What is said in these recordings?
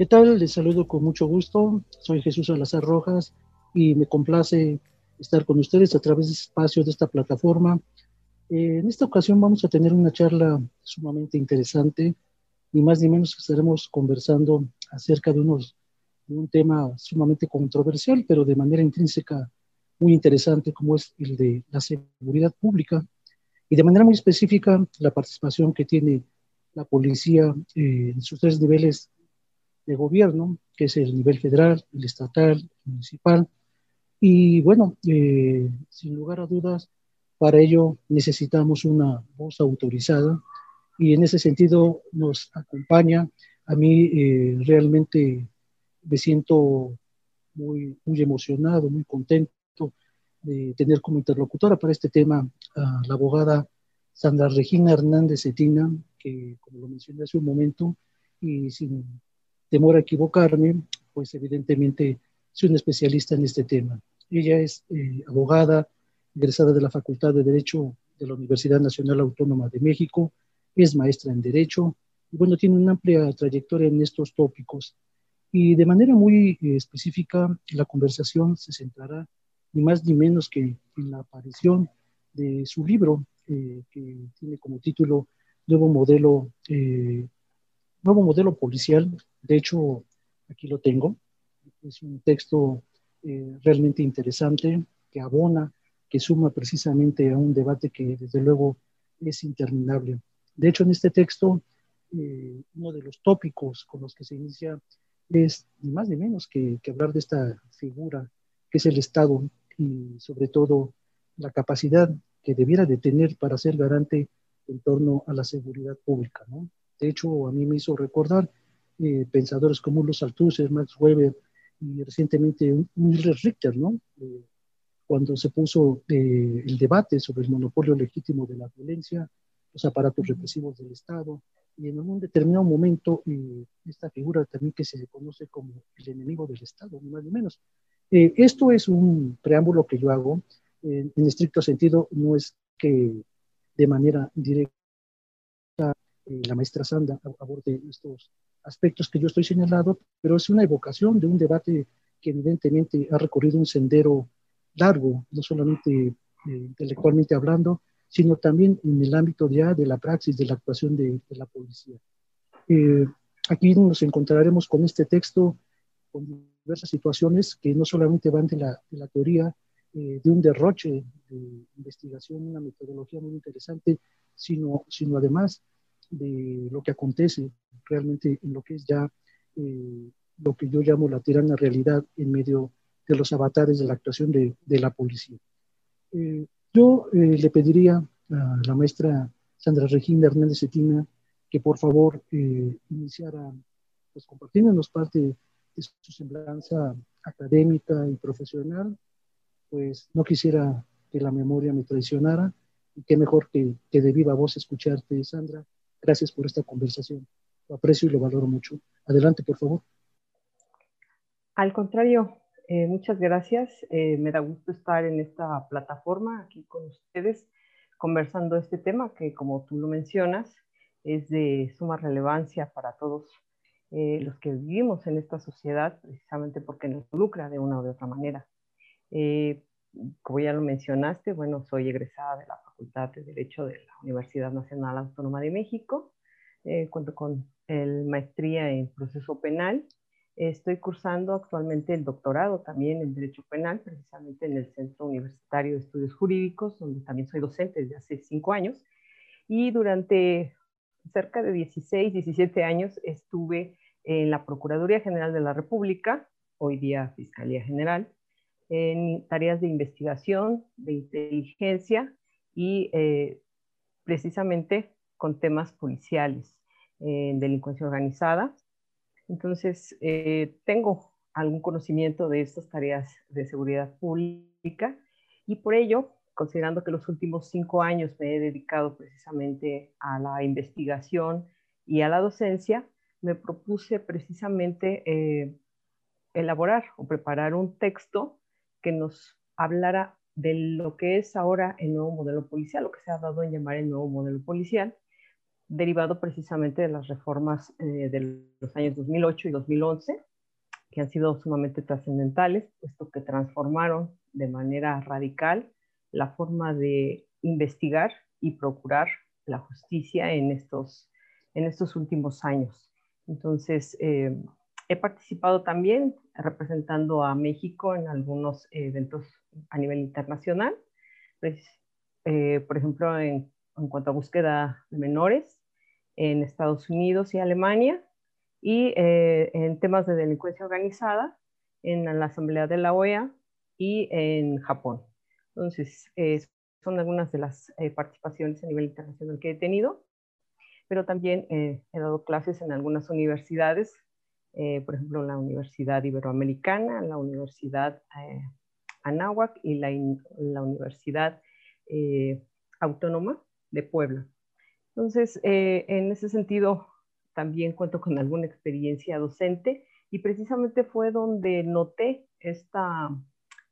¿Qué tal? Les saludo con mucho gusto. Soy Jesús Salazar Rojas y me complace estar con ustedes a través de este espacio, de esta plataforma. Eh, en esta ocasión vamos a tener una charla sumamente interesante, ni más ni menos que estaremos conversando acerca de, unos, de un tema sumamente controversial, pero de manera intrínseca muy interesante, como es el de la seguridad pública y de manera muy específica la participación que tiene la policía eh, en sus tres niveles de gobierno, que es el nivel federal, el estatal, el municipal. Y bueno, eh, sin lugar a dudas, para ello necesitamos una voz autorizada y en ese sentido nos acompaña. A mí eh, realmente me siento muy, muy emocionado, muy contento de tener como interlocutora para este tema a la abogada Sandra Regina Hernández Cetina, que como lo mencioné hace un momento, y sin temor a equivocarme, pues evidentemente soy un especialista en este tema. Ella es eh, abogada, egresada de la Facultad de Derecho de la Universidad Nacional Autónoma de México, es maestra en Derecho y bueno, tiene una amplia trayectoria en estos tópicos. Y de manera muy eh, específica, la conversación se centrará ni más ni menos que en la aparición de su libro, eh, que tiene como título Nuevo Modelo, Nuevo Modelo Policial de hecho, aquí lo tengo. Es un texto eh, realmente interesante que abona, que suma precisamente a un debate que desde luego es interminable. De hecho, en este texto, eh, uno de los tópicos con los que se inicia es ni más ni menos que, que hablar de esta figura que es el Estado y sobre todo la capacidad que debiera de tener para ser garante en torno a la seguridad pública. ¿no? De hecho, a mí me hizo recordar eh, pensadores como los Althusser, Max Weber y recientemente Miller Richter, ¿no? Eh, cuando se puso eh, el debate sobre el monopolio legítimo de la violencia, los aparatos represivos del Estado, y en un determinado momento esta figura también que se conoce como el enemigo del Estado, ni más ni menos. esto es un preámbulo que yo hago, en estricto sentido, no es que de manera directa la maestra Sanda aborde estos aspectos que yo estoy señalando, pero es una evocación de un debate que evidentemente ha recorrido un sendero largo, no solamente eh, intelectualmente hablando, sino también en el ámbito ya de la praxis, de la actuación de, la policía. Eh, aquí nos encontraremos con este texto, con diversas situaciones que no solamente van de la, de la teoría, eh, de un derroche de investigación, una metodología muy interesante, sino, sino además de lo que acontece realmente en lo que es ya eh, lo que yo llamo la tirana realidad en medio de los avatares de la actuación de, de la policía. Eh, yo eh, le pediría a la maestra Sandra Regina Hernández Cetina que por favor iniciara pues, compartiéndonos parte de su semblanza académica y profesional, pues no quisiera que la memoria me traicionara y qué mejor que, que de viva voz escucharte, Sandra, Gracias por esta conversación. Lo aprecio y lo valoro mucho. Adelante, por favor. Al contrario, eh, muchas gracias. Eh, me da gusto estar en esta plataforma aquí con ustedes conversando este tema que, como tú lo mencionas, es de suma relevancia para todos eh, los que vivimos en esta sociedad, precisamente porque nos involucra de una u otra manera. como ya lo mencionaste, bueno, soy egresada de la Facultad de Derecho de la Universidad Nacional Autónoma de México. Eh, cuento con el maestría en proceso penal. Estoy cursando actualmente el doctorado también en Derecho Penal, precisamente en el Centro Universitario de Estudios Jurídicos, donde también soy docente desde hace cinco años. Y durante cerca de 16, 17 años estuve en la Procuraduría General de la República, hoy día Fiscalía General, en tareas de investigación, de inteligencia y eh, precisamente con temas policiales, en delincuencia organizada. Entonces, eh, tengo algún conocimiento de estas tareas de seguridad pública y por ello, considerando que los últimos cinco años me he dedicado precisamente a la investigación y a la docencia, me propuse precisamente eh, elaborar o preparar un texto que nos hablara de lo que es ahora el nuevo modelo policial, lo que se ha dado en llamar el nuevo modelo policial, derivado precisamente de las reformas eh, de los años 2008 y 2011, que han sido sumamente trascendentales, puesto que transformaron de manera radical la forma de investigar y procurar la justicia en estos, en estos últimos años. Entonces, eh, he participado también representando a México en algunos eventos a nivel internacional, pues, eh, por ejemplo, en, en, cuanto a búsqueda de menores en Estados Unidos y Alemania, y eh, en temas de delincuencia organizada en la Asamblea de la OEA y en Japón. Entonces, son algunas de las eh, participaciones a nivel internacional que he tenido, pero también eh, he dado clases en algunas universidades, eh, por ejemplo, la Universidad Iberoamericana, la Universidad Anáhuac y la, la Universidad Autónoma de Puebla. Entonces, en ese sentido, también cuento con alguna experiencia docente y precisamente fue donde noté esta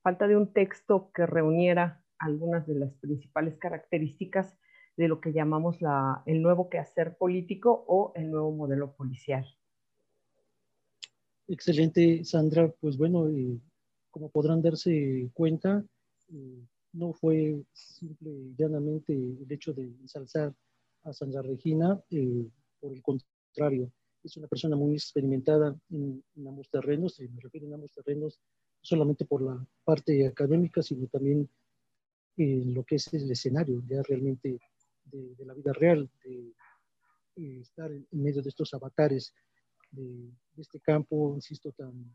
falta de un texto que reuniera algunas de las principales características de lo que llamamos la, el nuevo quehacer político o el nuevo modelo policial. Excelente, Sandra. Pues bueno, eh, como podrán darse cuenta, eh, no fue simple y llanamente el hecho de ensalzar a Sandra Regina, eh, por el contrario, es una persona muy experimentada en, en ambos terrenos, me refiero a ambos terrenos, no solamente por la parte académica, sino también en lo que es el escenario ya realmente de, la vida real, de, eh, estar en medio de estos avatares de, este campo, insisto, tan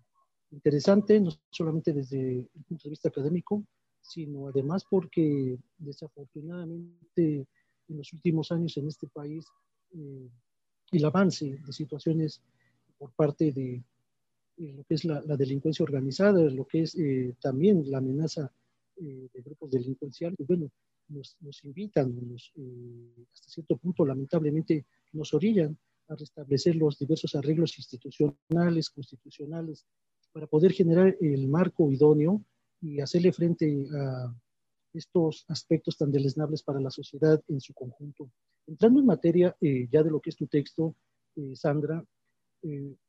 interesante, no solamente desde el punto de vista académico, sino además porque desafortunadamente en los últimos años en este país eh, el avance de situaciones por parte de, lo que es la, delincuencia organizada, lo que es eh, también la amenaza eh, de grupos delincuenciales, bueno, nos, nos invitan, nos, eh, hasta cierto punto lamentablemente nos orillan a restablecer los diversos arreglos institucionales, constitucionales, para poder generar el marco idóneo y hacerle frente a estos aspectos tan deleznables para la sociedad en su conjunto. Entrando en materia eh, ya de lo que es tu texto, Sandra,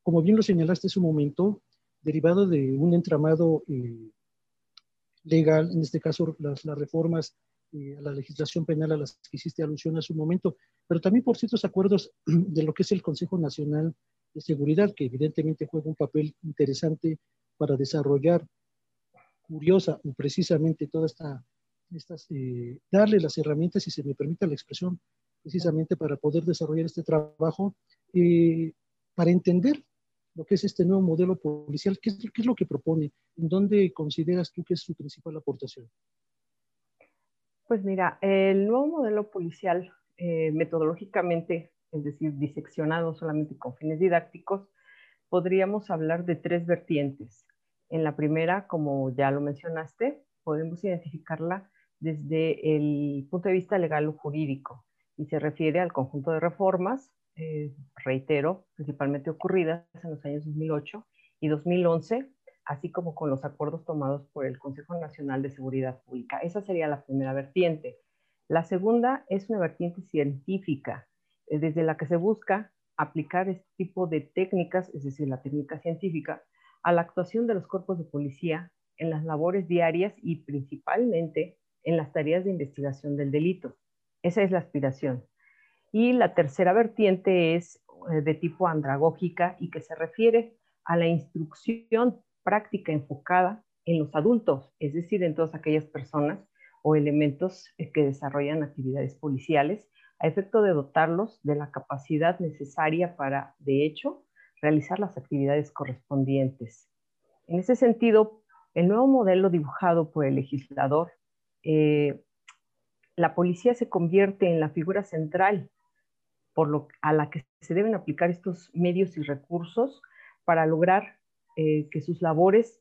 como bien lo señalaste hace un momento, derivado de un entramado legal, en este caso las, reformas eh, a la legislación penal a las que hiciste alusión hace un momento, pero también por ciertos acuerdos de lo que es el Consejo Nacional de Seguridad, que evidentemente juega un papel interesante para desarrollar curiosa o precisamente toda esta, estas, eh, darle las herramientas, si se me permite la expresión, precisamente para poder desarrollar este trabajo, eh, para entender lo que es este nuevo modelo policial, ¿qué es, lo que propone? ¿En dónde consideras tú que es su principal aportación? Pues mira, el nuevo modelo policial eh, metodológicamente, es decir, diseccionado solamente con fines didácticos, podríamos hablar de tres vertientes. En la primera, como ya lo mencionaste, podemos identificarla desde el punto de vista legal o jurídico y se refiere al conjunto de reformas eh, reitero, principalmente ocurridas en los años 2008 y 2011, así como con los acuerdos tomados por el Consejo Nacional de Seguridad Pública. Esa sería la primera vertiente. La segunda es una vertiente científica, desde la que se busca aplicar este tipo de técnicas, es decir, la técnica científica, a la actuación de los cuerpos de policía en las labores diarias y principalmente en las tareas de investigación del delito. Esa es la aspiración. Y la tercera vertiente es eh, de tipo andragógica y que se refiere a la instrucción práctica enfocada en los adultos, es decir, en todas aquellas personas o elementos eh, que desarrollan actividades policiales, a efecto de dotarlos de la capacidad necesaria para, de hecho, realizar las actividades correspondientes. En ese sentido, el nuevo modelo dibujado por el legislador, eh, la policía se convierte en la figura central a la que se deben aplicar estos medios y recursos para lograr eh, que sus labores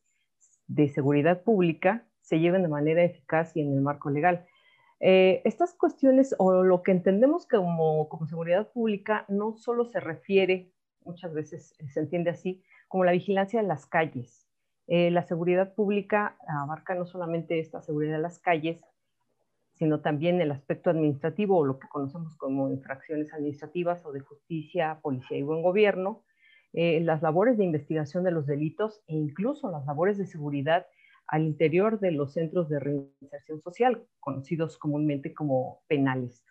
de seguridad pública se lleven de manera eficaz y en el marco legal. Eh, estas cuestiones o lo que entendemos como, como seguridad pública no solo se refiere, muchas veces se entiende así, como la vigilancia de las calles. Eh, la seguridad pública abarca no solamente esta seguridad de las calles, sino también el aspecto administrativo o lo que conocemos como infracciones administrativas o de justicia, policía y buen gobierno, eh, las labores de investigación de los delitos e incluso las labores de seguridad al interior de los centros de reinserción social, conocidos comúnmente como penales.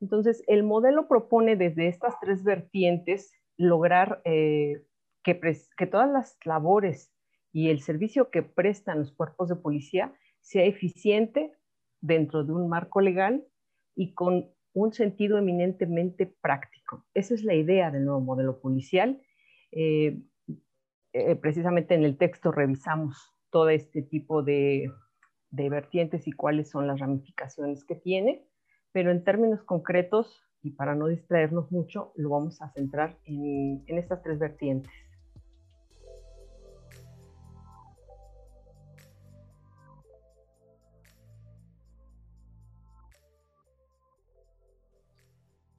Entonces, el modelo propone desde estas tres vertientes lograr eh, que, que todas las labores y el servicio que prestan los cuerpos de policía sea eficiente dentro de un marco legal y con un sentido eminentemente práctico. Esa es la idea del nuevo modelo policial. Eh, eh, precisamente en el texto revisamos todo este tipo de, vertientes y cuáles son las ramificaciones que tiene, pero en términos concretos, y para no distraernos mucho, lo vamos a centrar en estas tres vertientes.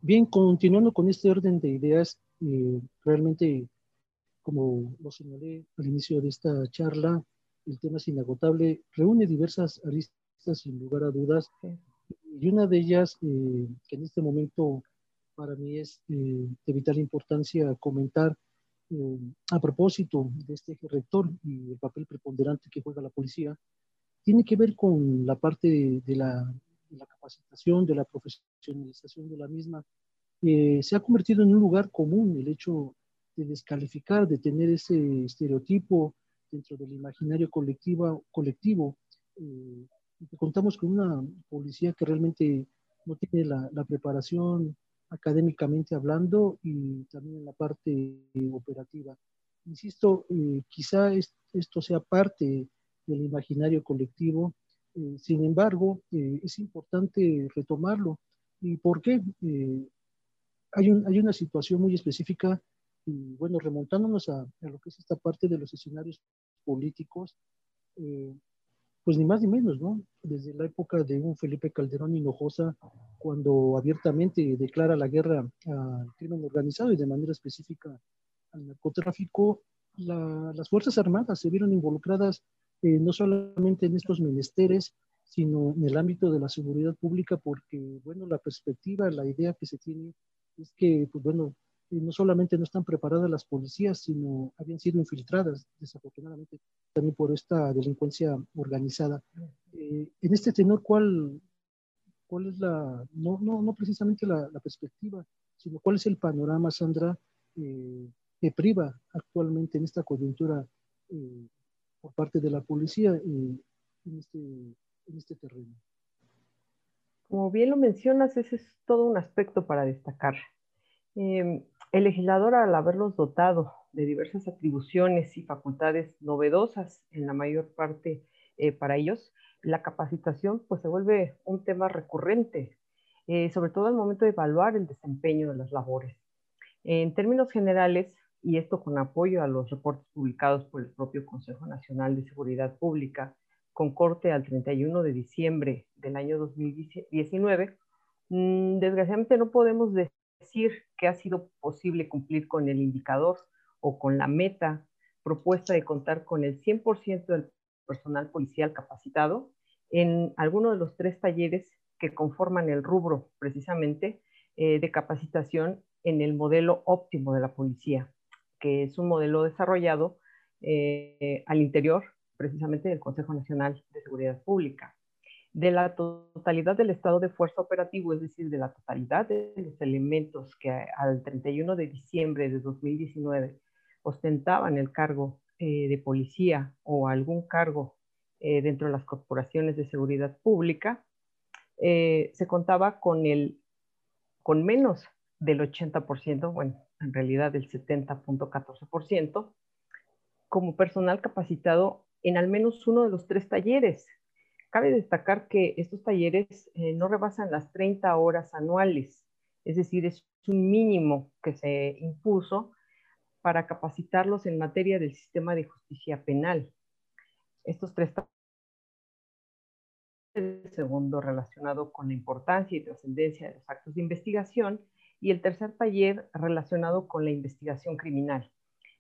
Bien, continuando con este orden de ideas, eh, realmente, como lo señalé al inicio de esta charla, el tema es inagotable, reúne diversas aristas sin lugar a dudas, y una de ellas, eh, que en este momento para mí es eh, de vital importancia comentar, a propósito de este eje rector y el papel preponderante que juega la policía, tiene que ver con la parte de la la capacitación, de la profesionalización de la misma, eh, se ha convertido en un lugar común el hecho de descalificar, de tener ese estereotipo dentro del imaginario colectivo. colectivo eh, contamos con una policía que realmente no tiene la, preparación académicamente hablando y también en la parte operativa. Insisto, eh, quizá esto sea parte del imaginario colectivo eh, sin embargo, eh, es importante retomarlo. ¿Y por qué? Eh, hay, hay, una situación muy específica y bueno, remontándonos a, lo que es esta parte de los escenarios políticos, pues ni más ni menos, ¿no? Desde la época de un Felipe Calderón Hinojosa, cuando abiertamente declara la guerra al crimen organizado y de manera específica al narcotráfico, las Fuerzas Armadas se vieron involucradas eh, no solamente en estos menesteres, sino en el ámbito de la seguridad pública, porque, bueno, la perspectiva, la idea que se tiene es que, pues bueno, eh, no solamente no están preparadas las policías, sino habían sido infiltradas, desafortunadamente, también por esta delincuencia organizada. Eh, en este tenor, ¿cuál, cuál es la, no, no, no precisamente la, la, perspectiva, sino cuál es el panorama, Sandra, que priva actualmente en esta coyuntura por parte de la policía en, este, en este terreno. Como bien lo mencionas, ese es todo un aspecto para destacar. Em, el legislador, al haberlos dotado de diversas atribuciones y facultades novedosas en la mayor parte eh, para ellos, la capacitación pues se vuelve un tema recurrente, eh, sobre todo al momento de evaluar el desempeño de las labores. En términos generales, y esto con apoyo a los reportes publicados por el propio Consejo Nacional de Seguridad Pública, con corte al 31 de diciembre del año 2019, mm, desgraciadamente no podemos decir que ha sido posible cumplir con el indicador o con la meta propuesta de contar con el 100% del personal policial capacitado en alguno de los tres talleres que conforman el rubro precisamente eh, de capacitación en el modelo óptimo de la policía que es un modelo desarrollado eh, al interior precisamente del Consejo Nacional de Seguridad Pública. De la totalidad del estado de fuerza operativo, es decir, de la totalidad de los elementos que al 31 de diciembre de 2019 ostentaban el cargo eh, de policía o algún cargo eh, dentro de las corporaciones de seguridad pública, se contaba con, el, con menos del 80%, bueno, en realidad del 70.14%, como personal capacitado en al menos uno de los tres talleres. Cabe destacar que estos talleres eh, no rebasan las 30 horas anuales, es decir, es un mínimo que se impuso para capacitarlos en materia del sistema de justicia penal. Estos tres talleres, el segundo relacionado con la importancia y trascendencia de los actos de investigación, y el tercer taller relacionado con la investigación criminal.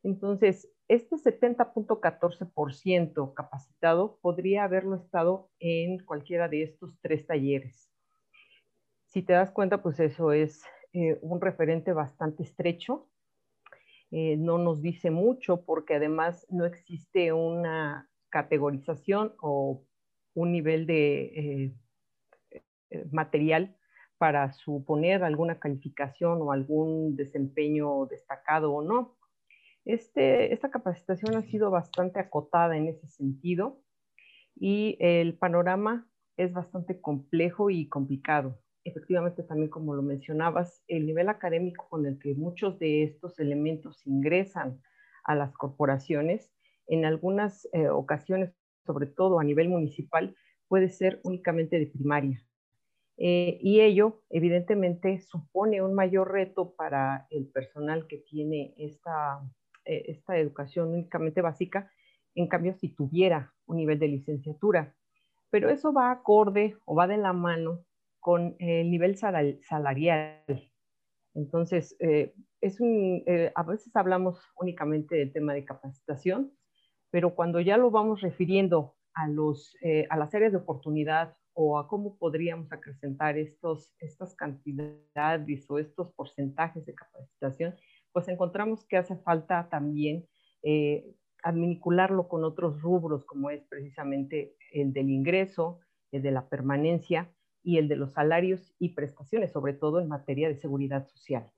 Entonces, este 70.14% capacitado podría haberlo estado en cualquiera de estos tres talleres. si te das cuenta, pues eso es eh, un referente bastante estrecho. Eh, no nos dice mucho porque además no existe una categorización o un nivel de material para suponer alguna calificación o algún desempeño destacado o no. Este, esta capacitación ha sido bastante acotada en ese sentido y el panorama es bastante complejo y complicado. Efectivamente, también como lo mencionabas, el nivel académico con el que muchos de estos elementos ingresan a las corporaciones, en algunas eh, ocasiones, sobre todo a nivel municipal, puede ser únicamente de primaria. Eh, y ello, evidentemente, supone un mayor reto para el personal que tiene esta, eh, esta educación únicamente básica, en cambio, si tuviera un nivel de licenciatura. Pero eso va acorde o va de la mano con el nivel salarial. Entonces, eh, es un, a veces hablamos únicamente del tema de capacitación, pero cuando ya lo vamos refiriendo a, los, a las áreas de oportunidad o a cómo podríamos acrecentar estos, estas cantidades o estos porcentajes de capacitación, pues encontramos que hace falta también eh, adminicularlo con otros rubros, como es precisamente el del ingreso, el de la permanencia y el de los salarios y prestaciones, sobre todo en materia de seguridad social.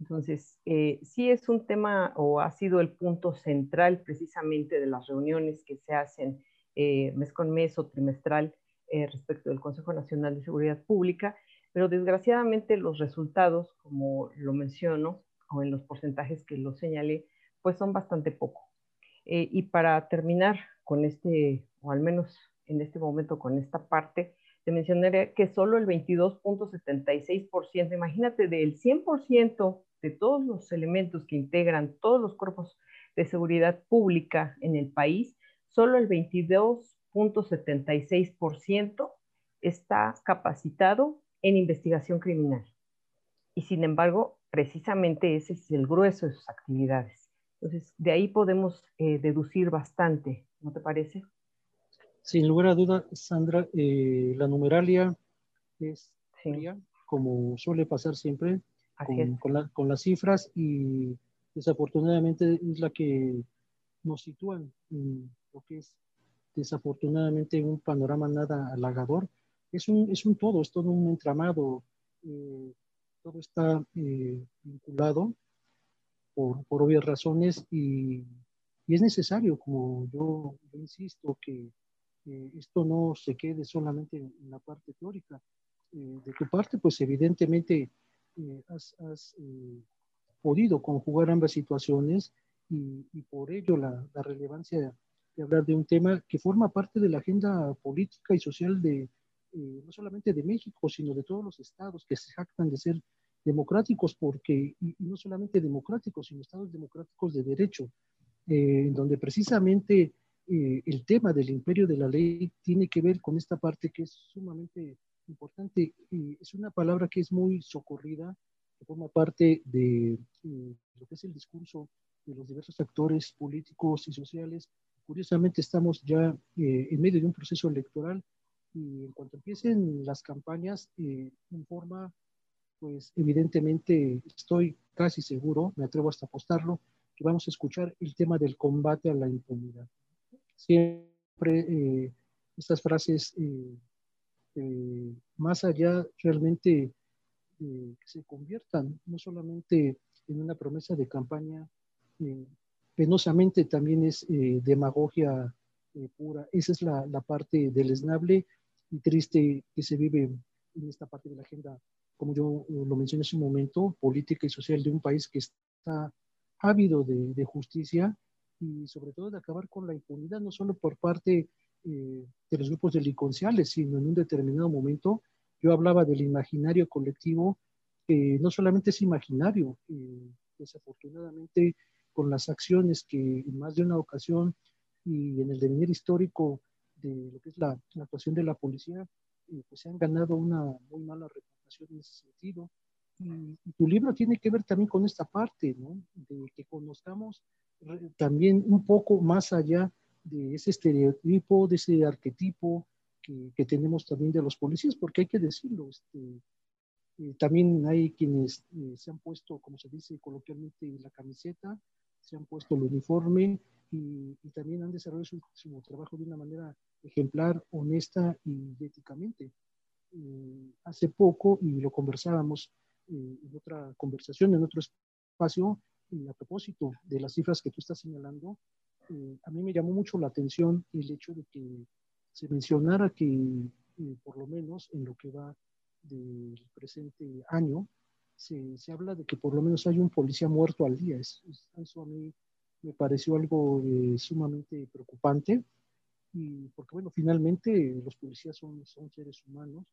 Entonces, eh, sí es un tema o ha sido el punto central precisamente de las reuniones que se hacen eh, mes con mes o trimestral eh, respecto del Consejo Nacional de Seguridad Pública, pero desgraciadamente los resultados, como lo menciono, o en los porcentajes que lo señalé, pues son bastante poco. Eh, y para terminar con este, o al menos en este momento con esta parte, te mencionaré que solo el 22.76%, imagínate, del 100% de todos los elementos que integran todos los cuerpos de seguridad pública en el país, solo el 22 .76% está capacitado en investigación criminal. Y sin embargo, precisamente ese es el grueso de sus actividades. Entonces, de ahí podemos eh, deducir bastante, ¿no te parece? Sin lugar a duda, Sandra, eh, la numeralia es como suele pasar siempre, con, con, las cifras y desafortunadamente es la que nos sitúan en lo que es desafortunadamente un panorama nada halagador. Es un, es un todo, es todo un entramado, eh, todo está eh, vinculado por, por, obvias razones y, y, es necesario, como yo, insisto, que esto no se quede solamente en la parte teórica. Eh, de tu parte, pues evidentemente has, has podido conjugar ambas situaciones y, y por ello la, la relevancia de hablar de un tema que forma parte de la agenda política y social de eh, no solamente de México, sino de todos los estados que se jactan de ser democráticos, porque, y, no solamente democráticos, sino estados democráticos de derecho, eh, donde precisamente eh, el tema del imperio de la ley tiene que ver con esta parte que es sumamente importante. es una palabra que es muy socorrida, que forma parte de lo que es el discurso de los diversos actores políticos y sociales Curiosamente estamos ya eh, en medio de un proceso electoral y en cuanto empiecen las campañas, eh, en forma, pues evidentemente estoy casi seguro, me atrevo hasta apostarlo, que vamos a escuchar el tema del combate a la impunidad. Siempre eh, estas frases, más allá realmente que se conviertan no solamente en una promesa de campaña penosamente también es eh, demagogia eh, pura. Esa es la, la parte deleznable y triste que se vive en esta parte de la agenda, como yo eh, lo mencioné hace un momento, política y social de un país que está ávido de, de justicia y sobre todo de acabar con la impunidad, no solo por parte de los grupos delincuenciales, sino en un determinado momento. Yo hablaba del imaginario colectivo, que no solamente es imaginario, desafortunadamente con las acciones que en más de una ocasión y en el devenir histórico de lo que es la, actuación de la policía, eh, pues se han ganado una muy mala reputación en ese sentido. Y, tu libro tiene que ver también con esta parte, ¿no? De que conozcamos también un poco más allá de ese estereotipo, de ese arquetipo que, que tenemos también de los policías, porque hay que decirlo, este, también hay quienes se han puesto, como se dice coloquialmente, la camiseta, se han puesto el uniforme y, también han desarrollado su, su, trabajo de una manera ejemplar, honesta y éticamente. hace poco, y lo conversábamos en otra conversación, en otro espacio, y a propósito de las cifras que tú estás señalando, eh, a mí me llamó mucho la atención el hecho de que se mencionara que eh, por lo menos en lo que va del presente año, se, se, habla de que por lo menos hay un policía muerto al día. Es, eso a mí me pareció algo eh, sumamente preocupante, y porque bueno, finalmente los policías son, son seres humanos,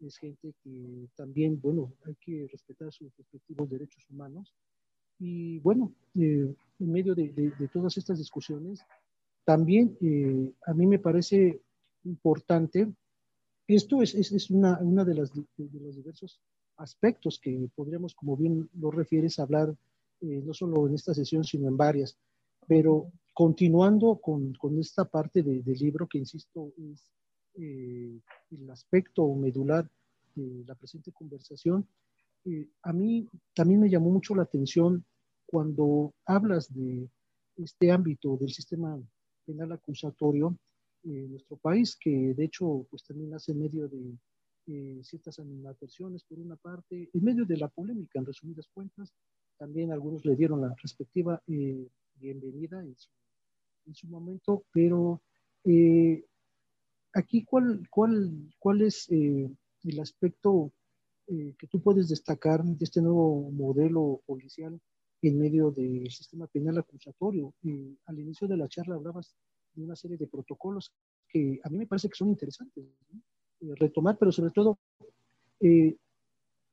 es gente que también, bueno, hay que respetar sus respectivos derechos humanos. Y bueno, eh, en medio de, todas estas discusiones, también eh, a mí me parece importante, esto es, es, una, una, de, las, de, los diversos aspectos que podríamos, como bien lo refieres, hablar no solo en esta sesión, sino en varias, pero continuando con, con esta parte del libro que, insisto, es el aspecto medular de la presente conversación, a mí también me llamó mucho la atención cuando hablas de este ámbito del sistema penal acusatorio en nuestro país, que de hecho pues también hace medio de eh, ciertas animaciones por una parte, en medio de la polémica, en resumidas cuentas, también algunos le dieron la respectiva eh, bienvenida en su, en su, momento, pero eh, aquí cuál, cuál, cuál es el aspecto que tú puedes destacar de este nuevo modelo policial en medio del sistema penal acusatorio. y al inicio de la charla hablabas de una serie de protocolos que a mí me parece que son interesantes eh, retomar, pero sobre todo, eh,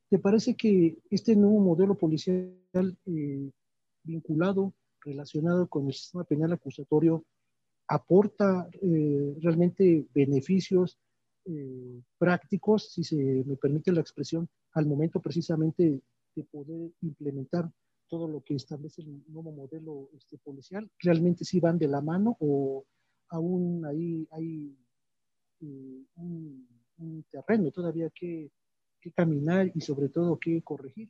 ¿te parece que este nuevo modelo policial eh, vinculado, relacionado con el sistema penal acusatorio, aporta realmente beneficios prácticos, si se me permite la expresión, al momento precisamente de poder implementar todo lo que establece el nuevo modelo este, policial, realmente sí van de la mano o aún ahí hay eh, un, terreno todavía que, caminar y sobre todo que corregir.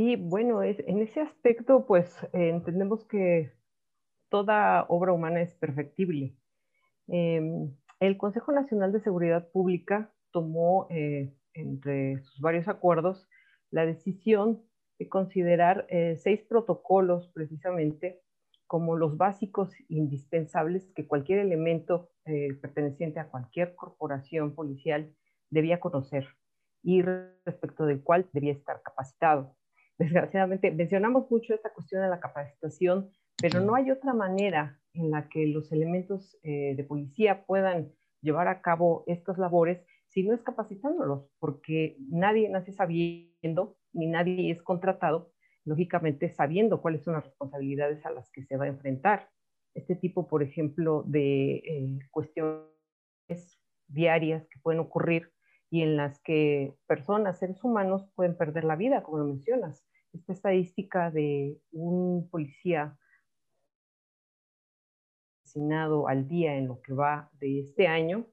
Sí, bueno, es, en ese aspecto pues eh, entendemos que toda obra humana es perfectible. Em, el Consejo Nacional de Seguridad Pública tomó eh, entre sus varios acuerdos la decisión de considerar eh, seis protocolos precisamente como los básicos indispensables que cualquier elemento perteneciente a cualquier corporación policial debía conocer y respecto del cual debía estar capacitado. Desgraciadamente, mencionamos mucho esta cuestión de la capacitación, pero no hay otra manera en la que los elementos eh, de policía puedan llevar a cabo estas labores si no es capacitándolos, porque nadie nace sabiendo ni nadie es contratado, lógicamente sabiendo cuáles son las responsabilidades a las que se va a enfrentar. Este tipo, por ejemplo, de eh, cuestiones diarias que pueden ocurrir y en las que personas, seres humanos, pueden perder la vida, como lo mencionas. Esta estadística de un policía asesinado al día en lo que va de este año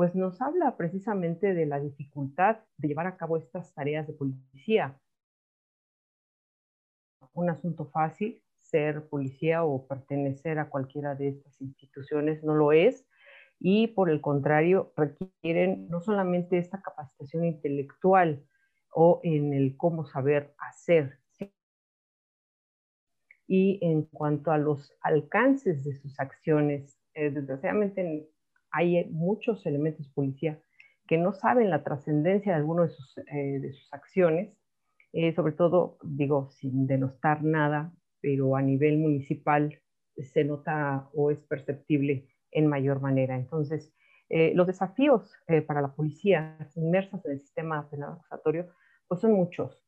pues nos habla precisamente de la dificultad de llevar a cabo estas tareas de policía. Un asunto fácil, ser policía o pertenecer a cualquiera de estas instituciones no lo es y por el contrario requieren no solamente esta capacitación intelectual o en el cómo saber hacer y en cuanto a los alcances de sus acciones, eh, desgraciadamente hay muchos elementos policía que no saben la trascendencia de alguno de sus, eh, de sus acciones, eh, sobre todo, digo, sin denostar nada, pero a nivel municipal se nota o es perceptible en mayor manera. Entonces, eh, los desafíos para la policía inmersas en el sistema penal acusatorio, pues son muchos.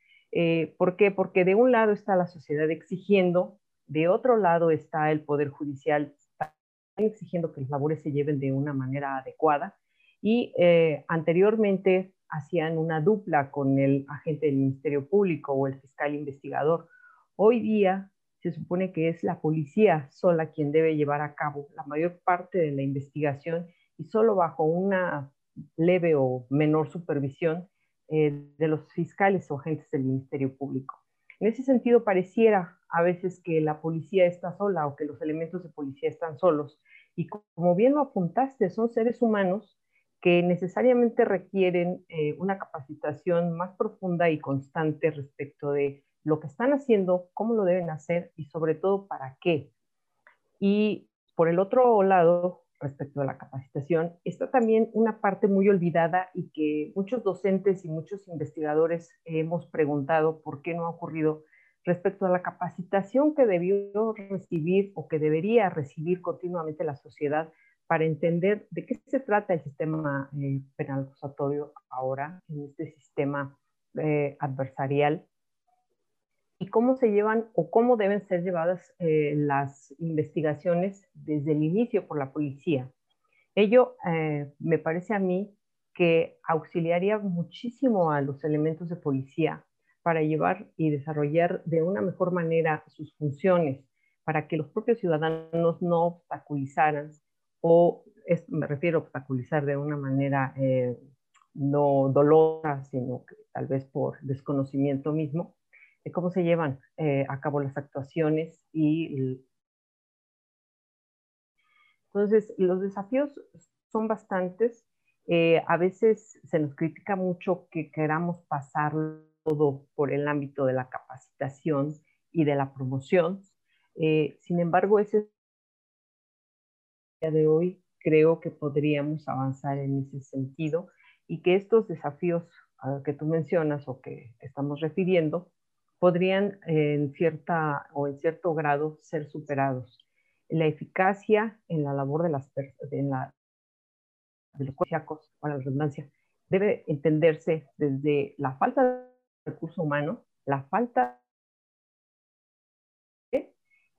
¿Por qué? Porque de un lado está la sociedad exigiendo, de otro lado está el Poder Judicial exigiendo que las labores se lleven de una manera adecuada y eh, anteriormente hacían una dupla con el agente del Ministerio Público o el fiscal investigador. Hoy día se supone que es la policía sola quien debe llevar a cabo la mayor parte de la investigación y solo bajo una leve o menor supervisión eh, de los fiscales o agentes del Ministerio Público. En ese sentido, pareciera a veces que la policía está sola o que los elementos de policía están solos. Y como bien lo apuntaste, son seres humanos que necesariamente requieren eh, una capacitación más profunda y constante respecto de lo que están haciendo, cómo lo deben hacer y sobre todo para qué. Y por el otro lado, respecto a la capacitación, está también una parte muy olvidada y que muchos docentes y muchos investigadores hemos preguntado por qué no ha ocurrido respecto a la capacitación que debió recibir o que debería recibir continuamente la sociedad para entender de qué se trata el sistema eh, penal acusatorio ahora, en este sistema eh, adversarial, y cómo se llevan o cómo deben ser llevadas eh, las investigaciones desde el inicio por la policía. Ello me parece a mí que auxiliaría muchísimo a los elementos de policía para llevar y desarrollar de una mejor manera sus funciones, para que los propios ciudadanos no obstaculizaran o me refiero obstaculizar de una manera eh, no dolorosa, sino que tal vez por desconocimiento mismo, de cómo se llevan eh, a cabo las actuaciones y entonces los desafíos son bastantes. Eh, a veces se nos critica mucho que queramos pasar todo por el ámbito de la capacitación y de la promoción. sin embargo, ese de hoy creo que podríamos avanzar en ese sentido y que estos desafíos que tú mencionas o que estamos refiriendo podrían en cierta o en cierto grado ser superados. La eficacia en la labor de las de los o la redundancia debe entenderse desde la falta de recurso humano, la falta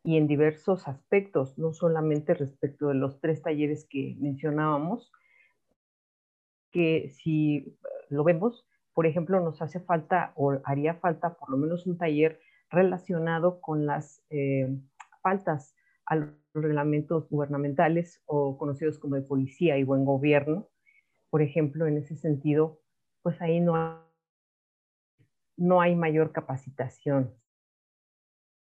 y en diversos aspectos, no solamente respecto de los tres talleres que mencionábamos, que si lo vemos, por ejemplo, nos hace falta o haría falta por lo menos un taller relacionado con las eh, faltas a los reglamentos gubernamentales o conocidos como de policía y buen gobierno. Por ejemplo, en ese sentido, pues ahí no no hay mayor capacitación.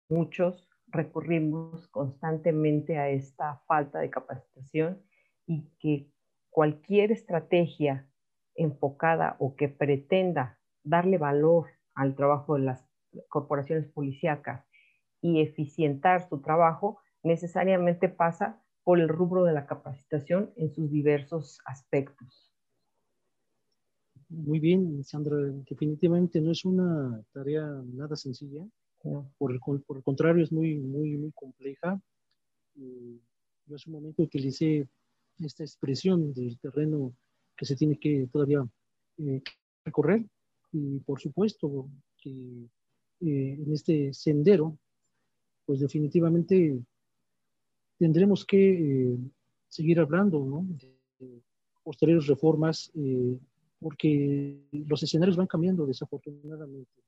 Muchos recurrimos constantemente a esta falta de capacitación y que cualquier estrategia enfocada o que pretenda darle valor al trabajo de las corporaciones policíacas y eficientar su trabajo, necesariamente pasa por el rubro de la capacitación en sus diversos aspectos. Muy bien, Sandra, definitivamente no es una tarea nada sencilla por, el, por el contrario, es muy, muy, muy compleja. Eh, yo hace un momento utilicé esta expresión del terreno que se tiene que todavía eh, recorrer y por supuesto que eh, en este sendero, pues definitivamente tendremos que seguir hablando ¿no? de posteriores reformas porque los escenarios van cambiando desafortunadamente.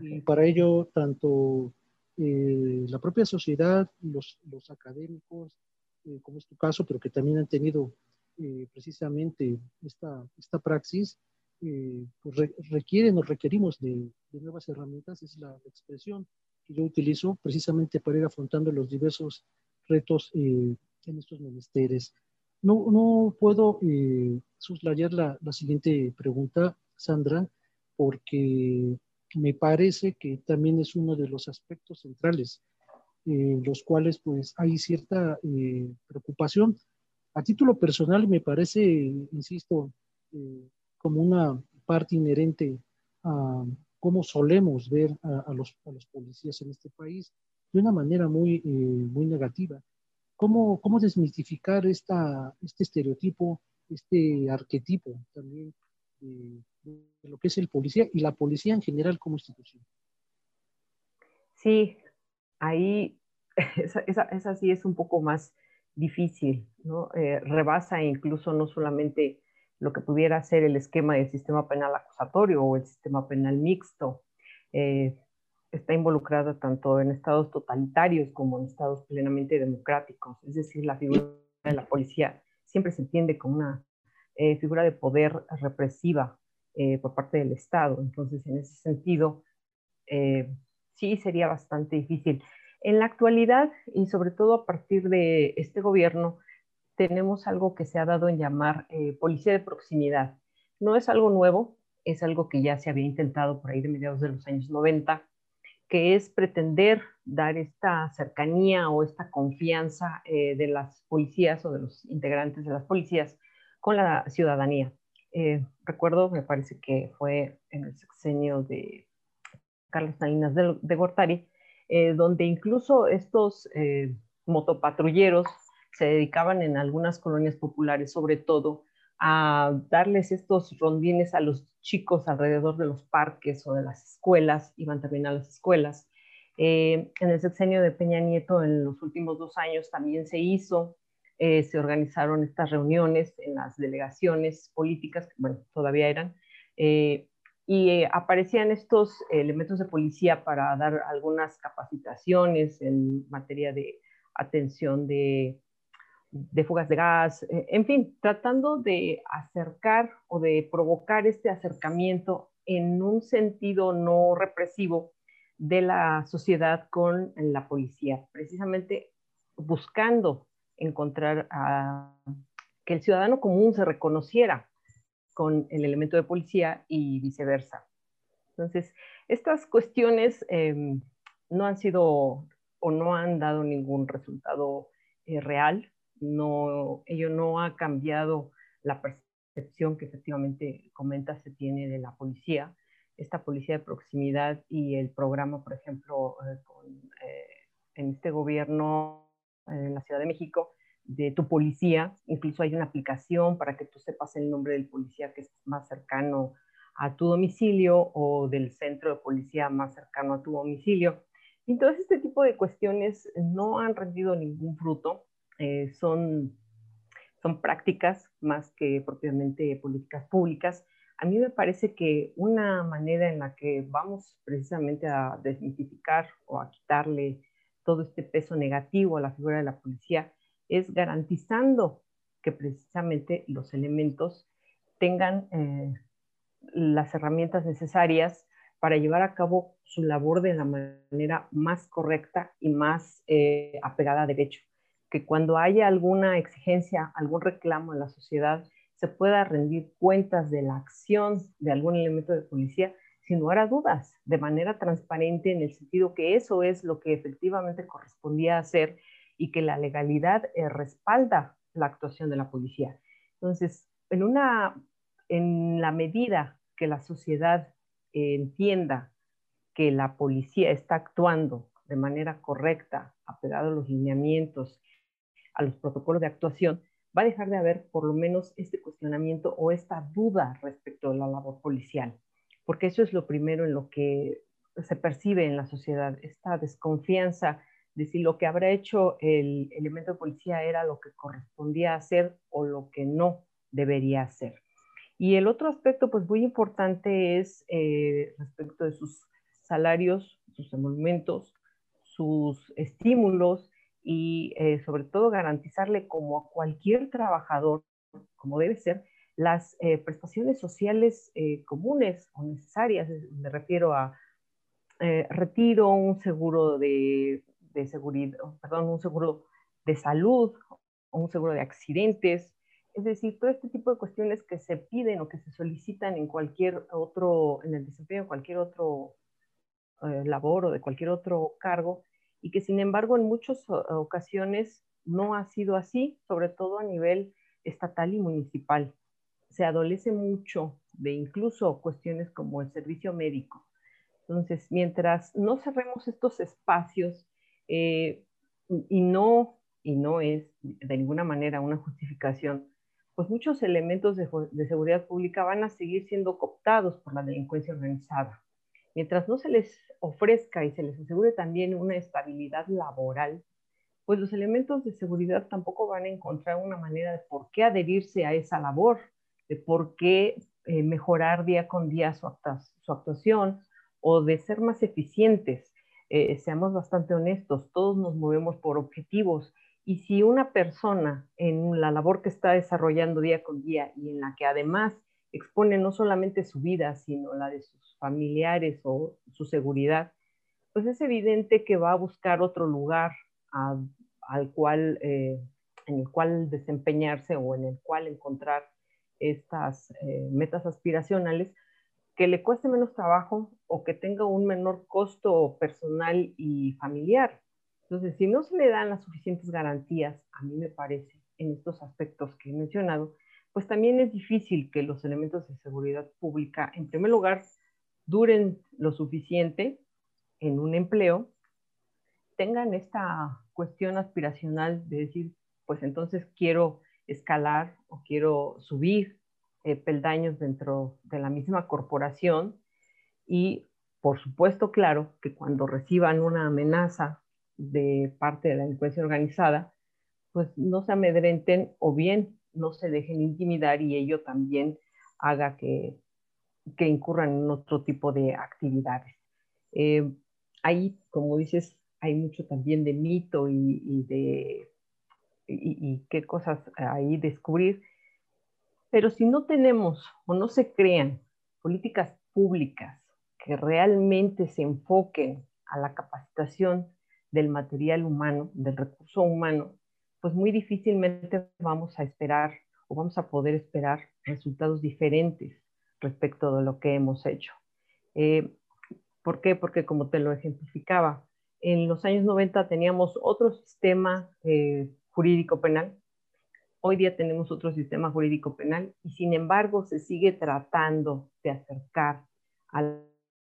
Y para ello, tanto eh, la propia sociedad, los, los académicos, eh, como es tu caso, pero que también han tenido eh, precisamente esta, esta praxis, pues requieren o requerimos de, nuevas herramientas, es la, expresión que yo utilizo precisamente para ir afrontando los diversos retos en estos menesteres. No, no puedo suslayar la, la siguiente pregunta, Sandra, porque me parece que también es uno de los aspectos centrales, en los cuales pues hay cierta eh, preocupación. A título personal me parece, insisto, eh, como una parte inherente a cómo solemos ver a, los, policías en este país de una manera muy, eh, muy negativa. ¿Cómo, ¿Cómo desmitificar esta, este estereotipo, este arquetipo también de, lo que es el policía y la policía en general como institución. Sí, ahí esa, sí es un poco más difícil, ¿no? Eh, rebasa incluso no solamente lo que pudiera ser el esquema del sistema penal acusatorio o el sistema penal mixto. Eh, está involucrada tanto en estados totalitarios como en estados plenamente democráticos. Es decir, la figura de la policía siempre se entiende como una eh, figura de poder represiva por parte del Estado. Entonces, en ese sentido, sí sería bastante difícil. En la actualidad, y sobre todo a partir de este gobierno, tenemos algo que se ha dado en llamar policía de proximidad. No es algo nuevo, es algo que ya se había intentado por ahí de mediados de los años 90 que es pretender dar esta cercanía o esta confianza eh, de las policías o de los integrantes de las policías con la ciudadanía. Eh, recuerdo, me parece que fue en el sexenio de Carlos Salinas de, Gortari, eh, donde incluso estos motopatrulleros se dedicaban en algunas colonias populares, sobre todo, a darles estos rondines a los chicos alrededor de los parques o de las escuelas, iban también a las escuelas. Eh, en el sexenio de Peña Nieto, en los últimos dos años, también se hizo, eh, se organizaron estas reuniones en las delegaciones políticas, bueno, todavía eran, eh, y aparecían estos elementos de policía para dar algunas capacitaciones en materia de atención de fugas de gas, eh, en fin, tratando de acercar o de provocar este acercamiento en un sentido no represivo de la sociedad con la policía, precisamente buscando encontrar que el ciudadano común se reconociera con el elemento de policía y viceversa. Entonces, estas cuestiones em, no han sido o no han dado ningún resultado eh, real no, ello no ha cambiado la percepción que efectivamente comenta se tiene de la policía, esta policía de proximidad y el programa, por ejemplo, eh, eh, en este gobierno en la Ciudad de México, de tu policía, incluso hay una aplicación para que tú sepas el nombre del policía que es más cercano a tu domicilio o del centro de policía más cercano a tu domicilio. Y todo este tipo de cuestiones no han rendido ningún fruto. Eh, son, son prácticas más que propiamente políticas públicas. A mí me parece que una manera en la que vamos precisamente a desmitificar o a quitarle todo este peso negativo a la figura de la policía es garantizando que precisamente los elementos tengan eh, las herramientas necesarias para llevar a cabo su labor de la manera más correcta y más eh, apegada a derecho. Que cuando haya alguna exigencia, algún reclamo en la sociedad, se pueda rendir cuentas de la acción de algún elemento de policía sin lugar a dudas, de manera transparente en el sentido que eso es lo que efectivamente correspondía hacer y que la legalidad eh, respalda la actuación de la policía. Entonces, en, una, en la medida que la sociedad eh, entienda que la policía está actuando de manera correcta, apegado a los lineamientos a los protocolos de actuación, va a dejar de haber por lo menos este cuestionamiento o esta duda respecto a la labor policial, porque eso es lo primero en lo que se percibe en la sociedad, esta desconfianza de si lo que habrá hecho el elemento de policía era lo que correspondía hacer o lo que no debería hacer. Y el otro aspecto, pues muy importante, es eh, respecto de sus salarios, sus emolumentos, sus estímulos y eh, sobre todo garantizarle como a cualquier trabajador, como debe ser, las eh, prestaciones sociales comunes o necesarias. Me refiero a retiro, un seguro de, de, seguridad, perdón, un seguro de salud, un seguro de accidentes, es decir, todo este tipo de cuestiones que se piden o que se solicitan en cualquier otro, en el desempeño de cualquier otro labor o de cualquier otro cargo, y que sin embargo en muchas ocasiones no ha sido así, sobre todo a nivel estatal y municipal. Se adolece mucho de incluso cuestiones como el servicio médico. Entonces, mientras no cerremos estos espacios eh, y, no, y no es de ninguna manera una justificación, pues muchos elementos de, seguridad pública van a seguir siendo cooptados por la delincuencia organizada mientras no se les ofrezca y se les asegure también una estabilidad laboral, pues los elementos de seguridad tampoco van a encontrar una manera de por qué adherirse a esa labor, de por qué eh, mejorar día con día su, actuación o de ser más eficientes. Eh, seamos bastante honestos, todos nos movemos por objetivos Y si una persona en la labor que está desarrollando día con día y en la que además expone no solamente su vida, sino la de sus familiares o su seguridad, pues es evidente que va a buscar otro lugar al cual, eh, en el cual desempeñarse o en el cual encontrar estas eh, metas aspiracionales que le cueste menos trabajo o que tenga un menor costo personal y familiar. Entonces, si no se le dan las suficientes garantías, a mí me parece, en estos aspectos que he mencionado, pues también es difícil que los elementos de seguridad pública, en primer lugar, duren lo suficiente en un empleo, tengan esta cuestión aspiracional de decir, pues entonces quiero escalar o quiero subir eh, peldaños dentro de la misma corporación y por supuesto, claro, que cuando reciban una amenaza de parte de la delincuencia organizada, pues no se amedrenten o bien no se dejen intimidar y ello también haga que, que incurran en otro tipo de actividades. Eh, ahí, como dices, hay mucho también de mito y, de y, qué cosas ahí descubrir. Pero si no tenemos o no se crean políticas públicas que realmente se enfoquen a la capacitación del material humano, del recurso humano, pues muy difícilmente vamos a esperar o vamos a poder esperar resultados diferentes respecto de lo que hemos hecho. Eh, ¿Por qué? Porque como te lo ejemplificaba, en los años 90 teníamos otro sistema eh, jurídico penal, hoy día tenemos otro sistema jurídico penal y sin embargo se sigue tratando de acercar a la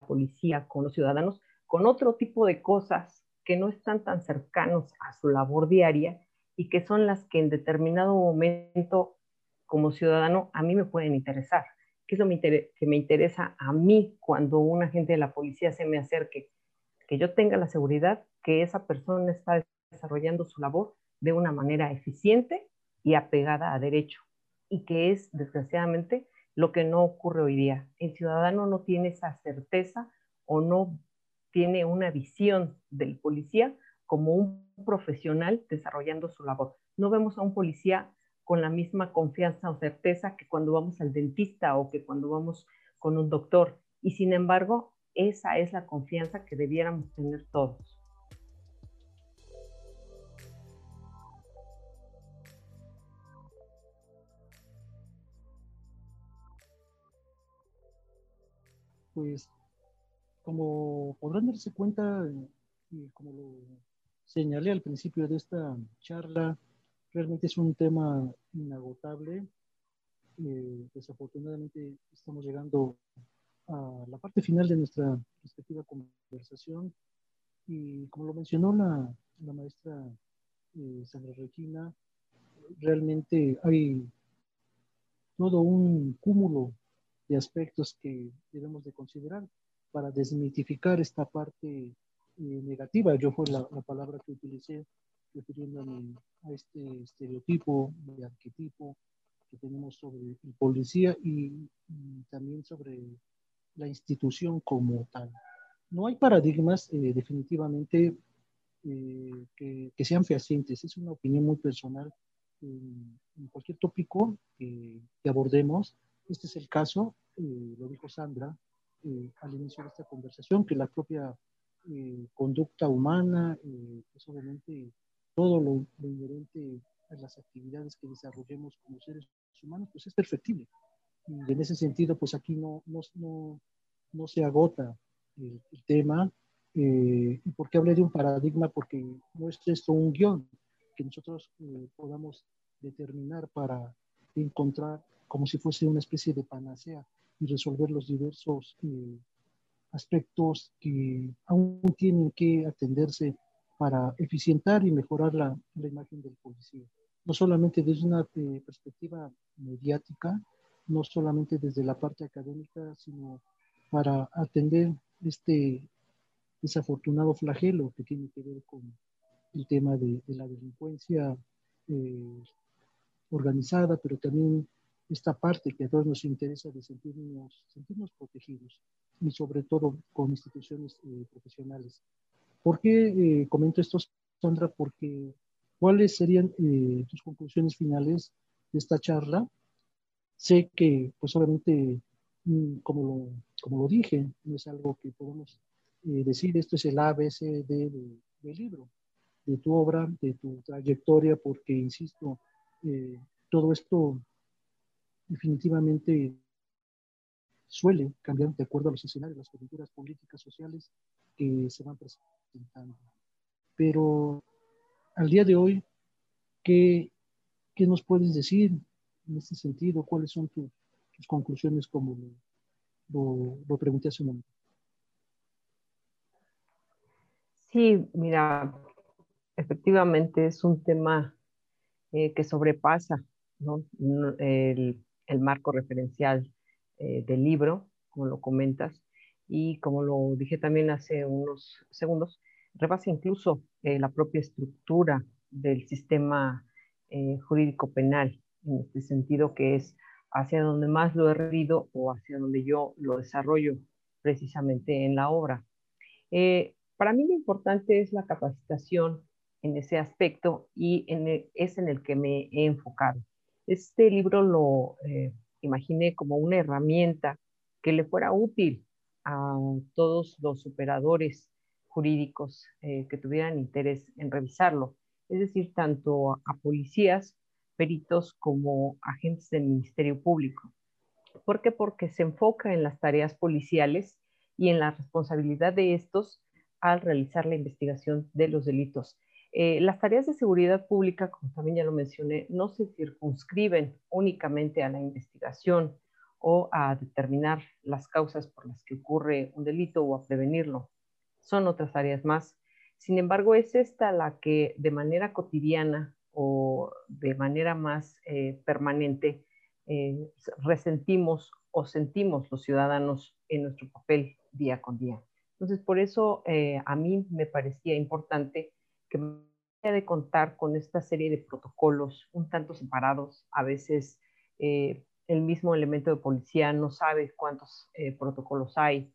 policía con los ciudadanos con otro tipo de cosas que no están tan cercanos a su labor diaria y que son las que en determinado momento como ciudadano a mí me pueden interesar. ¿Qué es lo que me interesa a mí cuando un agente de la policía se me acerque? Que yo tenga la seguridad que esa persona está desarrollando su labor de una manera eficiente y apegada a derecho. Y que es, desgraciadamente, lo que no ocurre hoy día. El ciudadano no tiene esa certeza o no tiene una visión del policía como un profesional desarrollando su labor. No vemos a un policía con la misma confianza o certeza que cuando vamos al dentista o que cuando vamos con un doctor. Y sin embargo, esa es la confianza que debiéramos tener todos. Pues como podrán darse cuenta, y como lo señalé al principio de esta charla, realmente es un tema inagotable. Eh, desafortunadamente estamos llegando a la parte final de nuestra respectiva conversación y como lo mencionó la, maestra eh, Sandra Regina, realmente hay todo un cúmulo de aspectos que debemos de considerar para desmitificar esta parte eh, negativa. Yo fue la, palabra que utilicé refiriéndome a este estereotipo de arquetipo que tenemos sobre el policía y, también sobre la institución como tal. No hay paradigmas eh, definitivamente eh, que, que, sean fehacientes. Es una opinión muy personal en, cualquier tópico que abordemos. Este es el caso, lo dijo Sandra, eh, al inicio de esta conversación, que la propia eh, conducta humana, eh, pues obviamente todo lo, inherente a las actividades que desarrollemos como seres humanos, pues es perfectible. Y en ese sentido, pues aquí no, no, no, no se agota el, tema. ¿Y por qué hablé de un paradigma? Porque no es esto un guion que nosotros podamos determinar para encontrar como si fuese una especie de panacea y resolver los diversos eh, aspectos que aún tienen que atenderse para eficientar y mejorar la, la imagen del policía. No solamente desde una eh, perspectiva mediática, no solamente desde la parte académica, sino para atender este desafortunado flagelo que tiene que ver con el tema de, de la delincuencia eh, organizada, pero también esta parte que a todos nos interesa de sentirnos, sentirnos protegidos y sobre todo con instituciones eh, profesionales. ¿Por qué eh, comento esto, Sandra? Porque ¿Cuáles serían eh, tus conclusiones finales de esta charla? Sé que, pues obviamente, mm, como lo, como lo dije, no es algo que podemos eh, decir, esto es el ABC del libro, de tu obra, de tu trayectoria, porque, insisto, eh, todo esto definitivamente suele cambiar de acuerdo a los escenarios, las coyunturas políticas, sociales que se van presentando. Pero al día de hoy, ¿qué, qué nos puedes decir en este sentido? ¿Cuáles son tus conclusiones como lo, pregunté hace un momento? Sí, mira, efectivamente es un tema eh, que sobrepasa ¿no? el, el, marco referencial eh, del libro, como lo comentas, y como lo dije también hace unos segundos, rebasa incluso eh, la propia estructura del sistema eh, jurídico penal, en este sentido que es hacia donde más lo he reído o hacia donde yo lo desarrollo precisamente en la obra. para mí lo importante es la capacitación en ese aspecto y es en el que me he enfocado. Este libro lo imaginé como una herramienta que le fuera útil a todos los operadores jurídicos eh, que tuvieran interés en revisarlo, es decir, tanto a policías, peritos como agentes del Ministerio Público. ¿Por qué? Porque se enfoca en las tareas policiales y en la responsabilidad de estos al realizar la investigación de los delitos. Eh, las tareas de seguridad pública, como también ya lo mencioné, no se circunscriben únicamente a la investigación o a determinar las causas por las que ocurre un delito o a prevenirlo. Son otras áreas más. Sin embargo, es esta la que de manera cotidiana o de manera más eh, permanente eh, resentimos o sentimos los ciudadanos en nuestro papel día con día. Entonces, por eso a mí me parecía importante que de contar con esta serie de protocolos un tanto separados. A veces eh, el mismo elemento de policía no sabe cuántos eh, protocolos hay.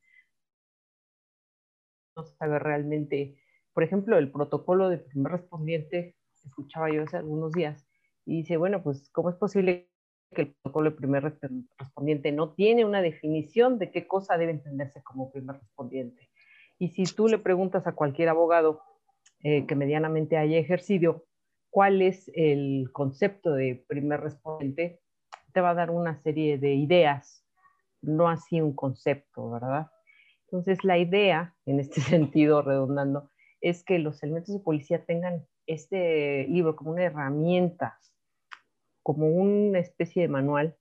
No sabe realmente, por ejemplo, el protocolo de primer respondiente, escuchaba yo hace algunos días, y dice, bueno, pues, ¿cómo es posible que el protocolo de primer respondiente no tiene una definición de qué cosa debe entenderse como primer respondiente? Y si tú le preguntas a cualquier abogado, eh, que medianamente haya ejercido, cuál es el concepto de primer respondiente, te va a dar una serie de ideas, no así un concepto, ¿verdad? Entonces, la idea, en este sentido, redundando, es que los elementos de policía tengan este libro como una herramienta, como una especie de manual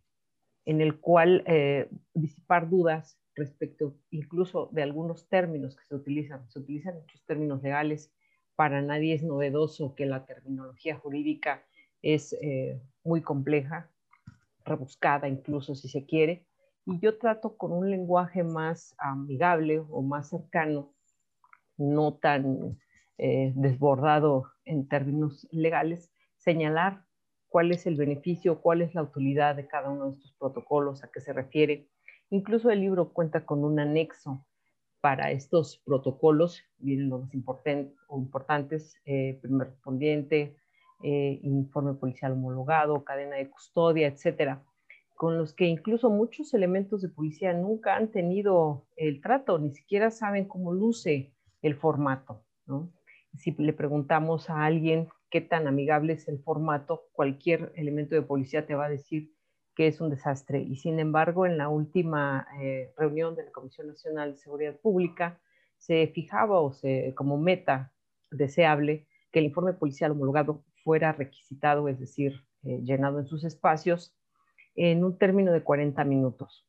en el cual eh, disipar dudas respecto incluso de algunos términos que se utilizan. Se utilizan muchos términos legales para nadie es novedoso que la terminología jurídica es eh, muy compleja, rebuscada incluso si se quiere, y yo trato con un lenguaje más amigable o más cercano, no tan eh, desbordado en términos legales, señalar cuál es el beneficio, cuál es la utilidad de cada uno de estos protocolos, a qué se refiere. Incluso el libro cuenta con un anexo para estos protocolos, vienen los importantes, eh, primer respondiente, eh, informe policial homologado, cadena de custodia, etcétera, con los que incluso muchos elementos de policía nunca han tenido el trato, ni siquiera saben cómo luce el formato. Si le preguntamos a alguien qué tan amigable es el formato, cualquier elemento de policía te va a decir que es un desastre. Y sin embargo, en la última eh, reunión de la Comisión Nacional de Seguridad Pública se fijaba o se, como meta deseable que el informe policial homologado fuera requisitado, es decir, eh, llenado en sus espacios, en un término de 40 minutos.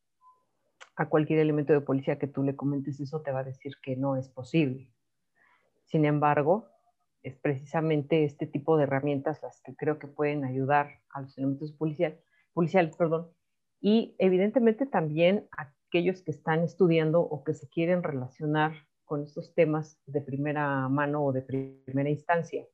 A cualquier elemento de policía que tú le comentes eso te va a decir que no es posible. Sin embargo, es precisamente este tipo de herramientas las que creo que pueden ayudar a los elementos policiales policiales, perdón, y evidentemente también aquellos que están estudiando o que se quieren relacionar con estos temas de primera mano o de primera instancia.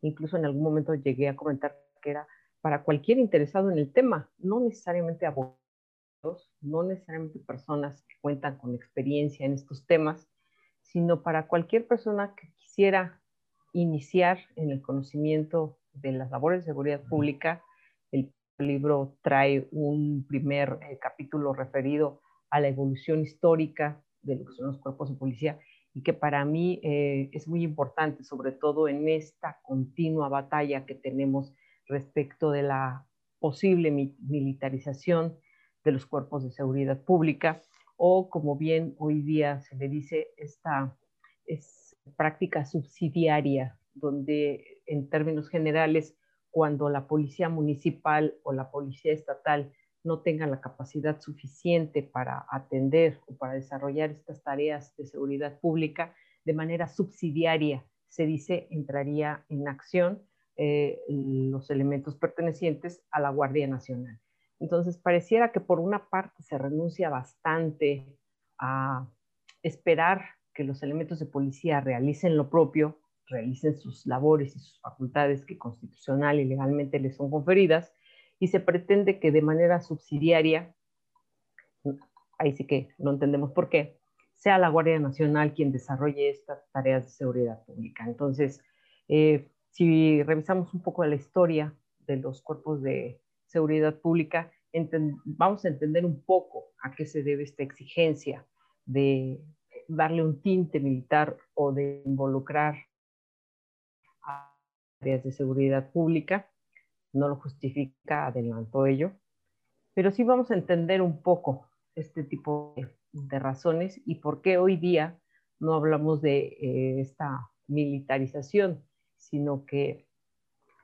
Incluso en algún momento llegué a comentar que era para cualquier interesado en el tema, no necesariamente abogados, no necesariamente personas que cuentan con experiencia en estos temas, sino para cualquier persona que quisiera iniciar en el conocimiento de las labores de seguridad pública. El libro trae un primer eh, capítulo referido a la evolución histórica de lo que son los cuerpos de policía y que para mí eh, es muy importante, sobre todo en esta continua batalla que tenemos respecto de la posible militarización de los cuerpos de seguridad pública o, como bien hoy día se le dice, esta es práctica subsidiaria, donde en términos generales, cuando la policía municipal o la policía estatal no tengan la capacidad suficiente para atender o para desarrollar estas tareas de seguridad pública de manera subsidiaria, se dice, entraría en acción eh, los elementos pertenecientes a la Guardia Nacional. Entonces, pareciera que por una parte se renuncia bastante a esperar que los elementos de policía realicen lo propio, realicen sus labores y sus facultades que constitucional y legalmente les son conferidas, y se pretende que de manera subsidiaria, ahí sí que no entendemos por qué, sea la Guardia Nacional quien desarrolle estas tareas de seguridad pública. Entonces, eh, si revisamos un poco la historia de los cuerpos de seguridad pública, vamos a entender un poco a qué se debe esta exigencia de darle un tinte militar o de involucrar de seguridad pública no lo justifica, adelantó ello, pero sí vamos a entender un poco este tipo de, razones y por qué hoy día no hablamos de eh, esta militarización, sino que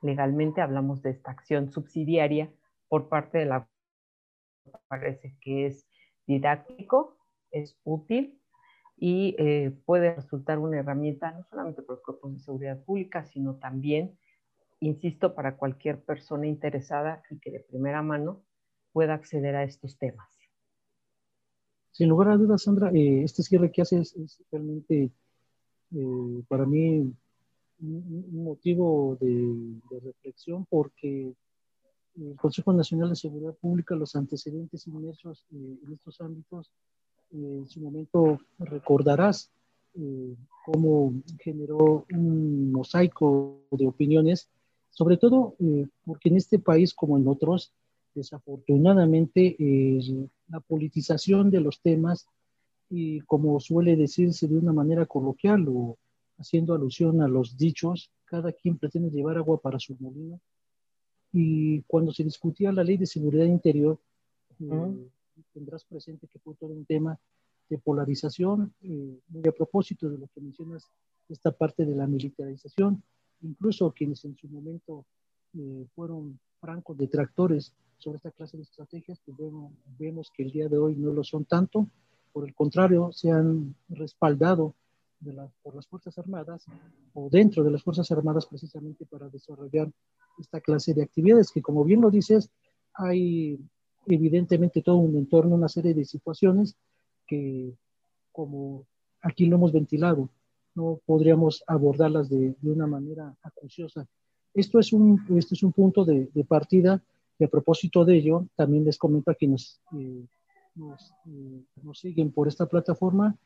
legalmente hablamos de esta acción subsidiaria por parte de la parece que es didáctico, es útil y eh, puede resultar una herramienta no solamente para los cuerpos de seguridad pública, sino también insisto, para cualquier persona interesada y que de primera mano pueda acceder a estos temas. Sin lugar a dudas, Sandra, eh, este cierre que haces es realmente eh, para mí un, motivo de, reflexión porque el Consejo Nacional de Seguridad Pública, los antecedentes inmersos eh, en estos ámbitos, en su momento recordarás cómo generó un mosaico de opiniones sobre todo eh, porque en este país, como en otros, desafortunadamente eh, la politización de los temas, y como suele decirse de una manera coloquial o haciendo alusión a los dichos, cada quien pretende llevar agua para su molino. Y cuando se discutía la ley de seguridad interior, eh, tendrás presente que fue todo un tema de polarización, muy a propósito de lo que mencionas, esta parte de la militarización, incluso quienes en su momento eh, fueron francos detractores sobre esta clase de estrategias, pues vemos que el día de hoy no lo son tanto, por el contrario, se han respaldado por las Fuerzas Armadas o dentro de las Fuerzas Armadas precisamente para desarrollar esta clase de actividades que como bien lo dices, hay evidentemente todo un entorno, una serie de situaciones que como aquí lo hemos ventilado, no podríamos abordarlas de, de una manera acuciosa. Esto es un, este es un punto de, de, partida y a propósito de ello, también les comento a quienes eh, nos, eh, nos, siguen por esta plataforma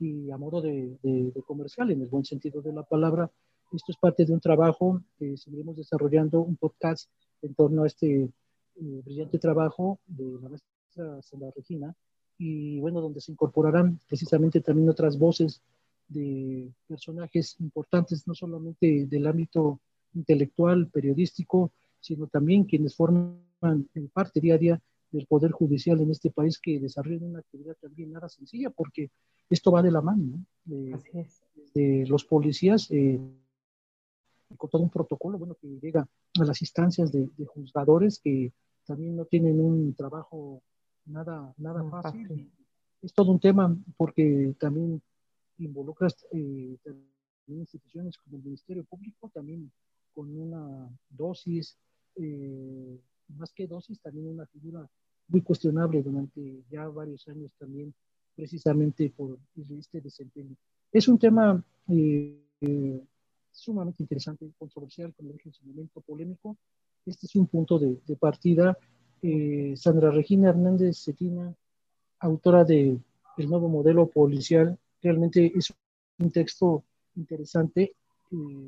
y a modo de, de, comercial, en el buen sentido de la palabra, esto es parte de un trabajo que seguiremos desarrollando, un podcast en torno a este brillante trabajo de la maestra Sandra Regina, y bueno, donde se incorporarán precisamente también otras voces de personajes importantes, no solamente del ámbito intelectual, periodístico, sino también quienes forman parte diaria del Poder Judicial en este país que desarrollan una actividad también nada sencilla, porque esto va de la mano, de, los policías, eh, con todo un protocolo, bueno, que llega a las instancias de, juzgadores que también no tienen un trabajo nada, nada fácil. Es todo un tema porque también involucras eh, instituciones como el Ministerio Público, también con una dosis, eh, más que dosis, también una figura muy cuestionable durante ya varios años también, precisamente por este desempeño. Es un tema eh, sumamente interesante, controversial, como dije en su momento, polémico. Este es un punto de, de partida. Sandra Regina Hernández Cetina, autora de El nuevo modelo policial realmente es un texto interesante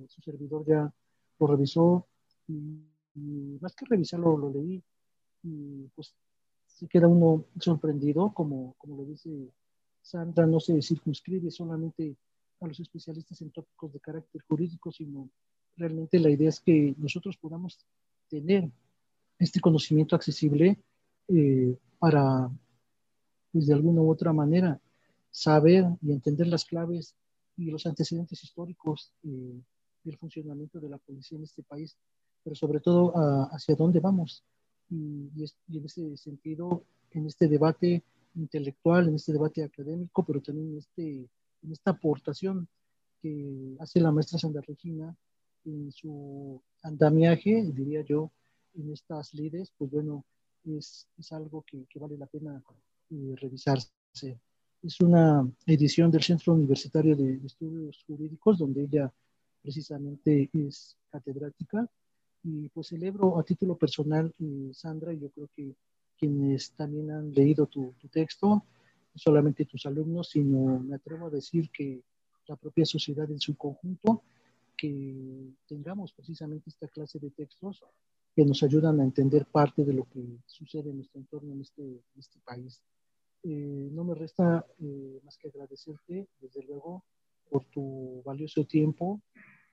su servidor ya lo revisó y, más que revisarlo, lo leí y pues se queda uno sorprendido, como, como lo dice Sandra, no se circunscribe solamente a los especialistas en tópicos de carácter jurídico, sino realmente la idea es que nosotros podamos tener este conocimiento accesible eh, para, pues de alguna u otra manera, saber y entender las claves y los antecedentes históricos eh, del funcionamiento de la policía en este país, pero sobre todo hacia dónde vamos. Y, y, en ese sentido, en este debate intelectual, en este debate académico, pero también en, este, en esta aportación que hace la maestra Sandra Regina en su andamiaje, diría yo, en estas lides, pues bueno, es, es algo que, que, vale la pena eh, revisarse. Es una edición del Centro Universitario de Estudios Jurídicos, donde ella precisamente es catedrática. Y pues celebro a título personal, eh, Sandra, yo creo que quienes también han leído tu, tu texto, no solamente tus alumnos, sino me atrevo a decir que la propia sociedad en su conjunto, que tengamos precisamente esta clase de textos que nos ayudan a entender parte de lo que sucede en nuestro entorno en este, en este país. Eh, no me resta eh, más que agradecerte, desde luego, por tu valioso tiempo,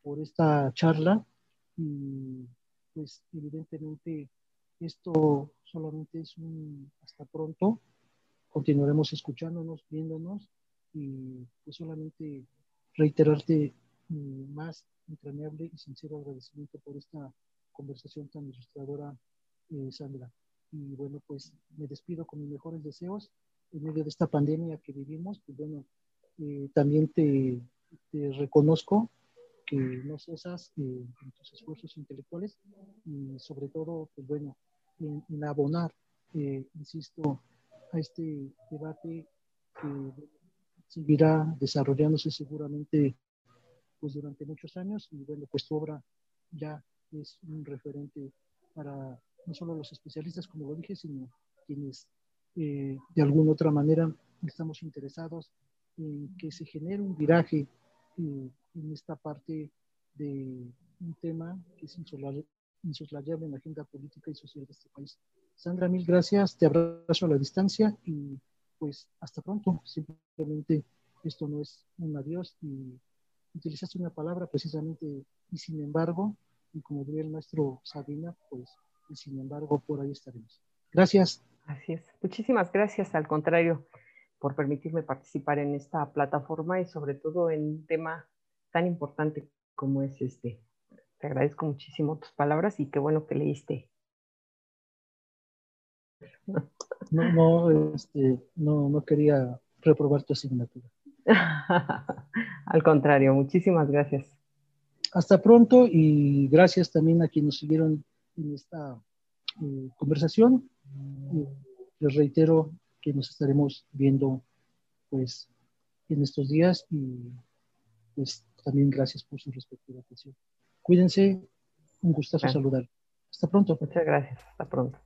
por esta charla y pues evidentemente esto solamente es un hasta pronto. Continuaremos escuchándonos, viéndonos y pues solamente reiterarte mm, más entrañable y sincero agradecimiento por esta conversación tan ilustradora, eh, Sandra. Y bueno, pues me despido con mis mejores deseos en medio de esta pandemia que vivimos. Pues bueno, eh, también te, reconozco que no cesas eh, en tus esfuerzos intelectuales y sobre todo, pues bueno, en, abonar, insisto, a este debate que seguirá desarrollándose seguramente pues durante muchos años y bueno, pues tu obra ya es un referente para no solo los especialistas, como lo dije, sino quienes eh, de alguna otra manera estamos interesados en que se genere un viraje eh, en esta parte de un tema que es insoslayable en la agenda política y social de este país. Sandra, mil gracias, te abrazo a la distancia y pues hasta pronto. Simplemente esto no es un adiós y utilizaste una palabra precisamente y sin embargo, y como diría el maestro Sabina, pues y sin embargo por ahí estaremos. Gracias. Así es. Muchísimas gracias, al contrario, por permitirme participar en esta plataforma y sobre todo en un tema tan importante como es este. Te agradezco muchísimo tus palabras y qué bueno que leíste. No, no, este, no, no quería reprobar tu asignatura. Al contrario, muchísimas gracias. Hasta pronto y gracias también a quienes nos siguieron en esta eh, conversación. les reitero que nos estaremos viendo pues en estos días y pues también gracias por su respectiva atención. Cuídense, un gustazo saludar. Hasta pronto. Muchas gracias, hasta pronto.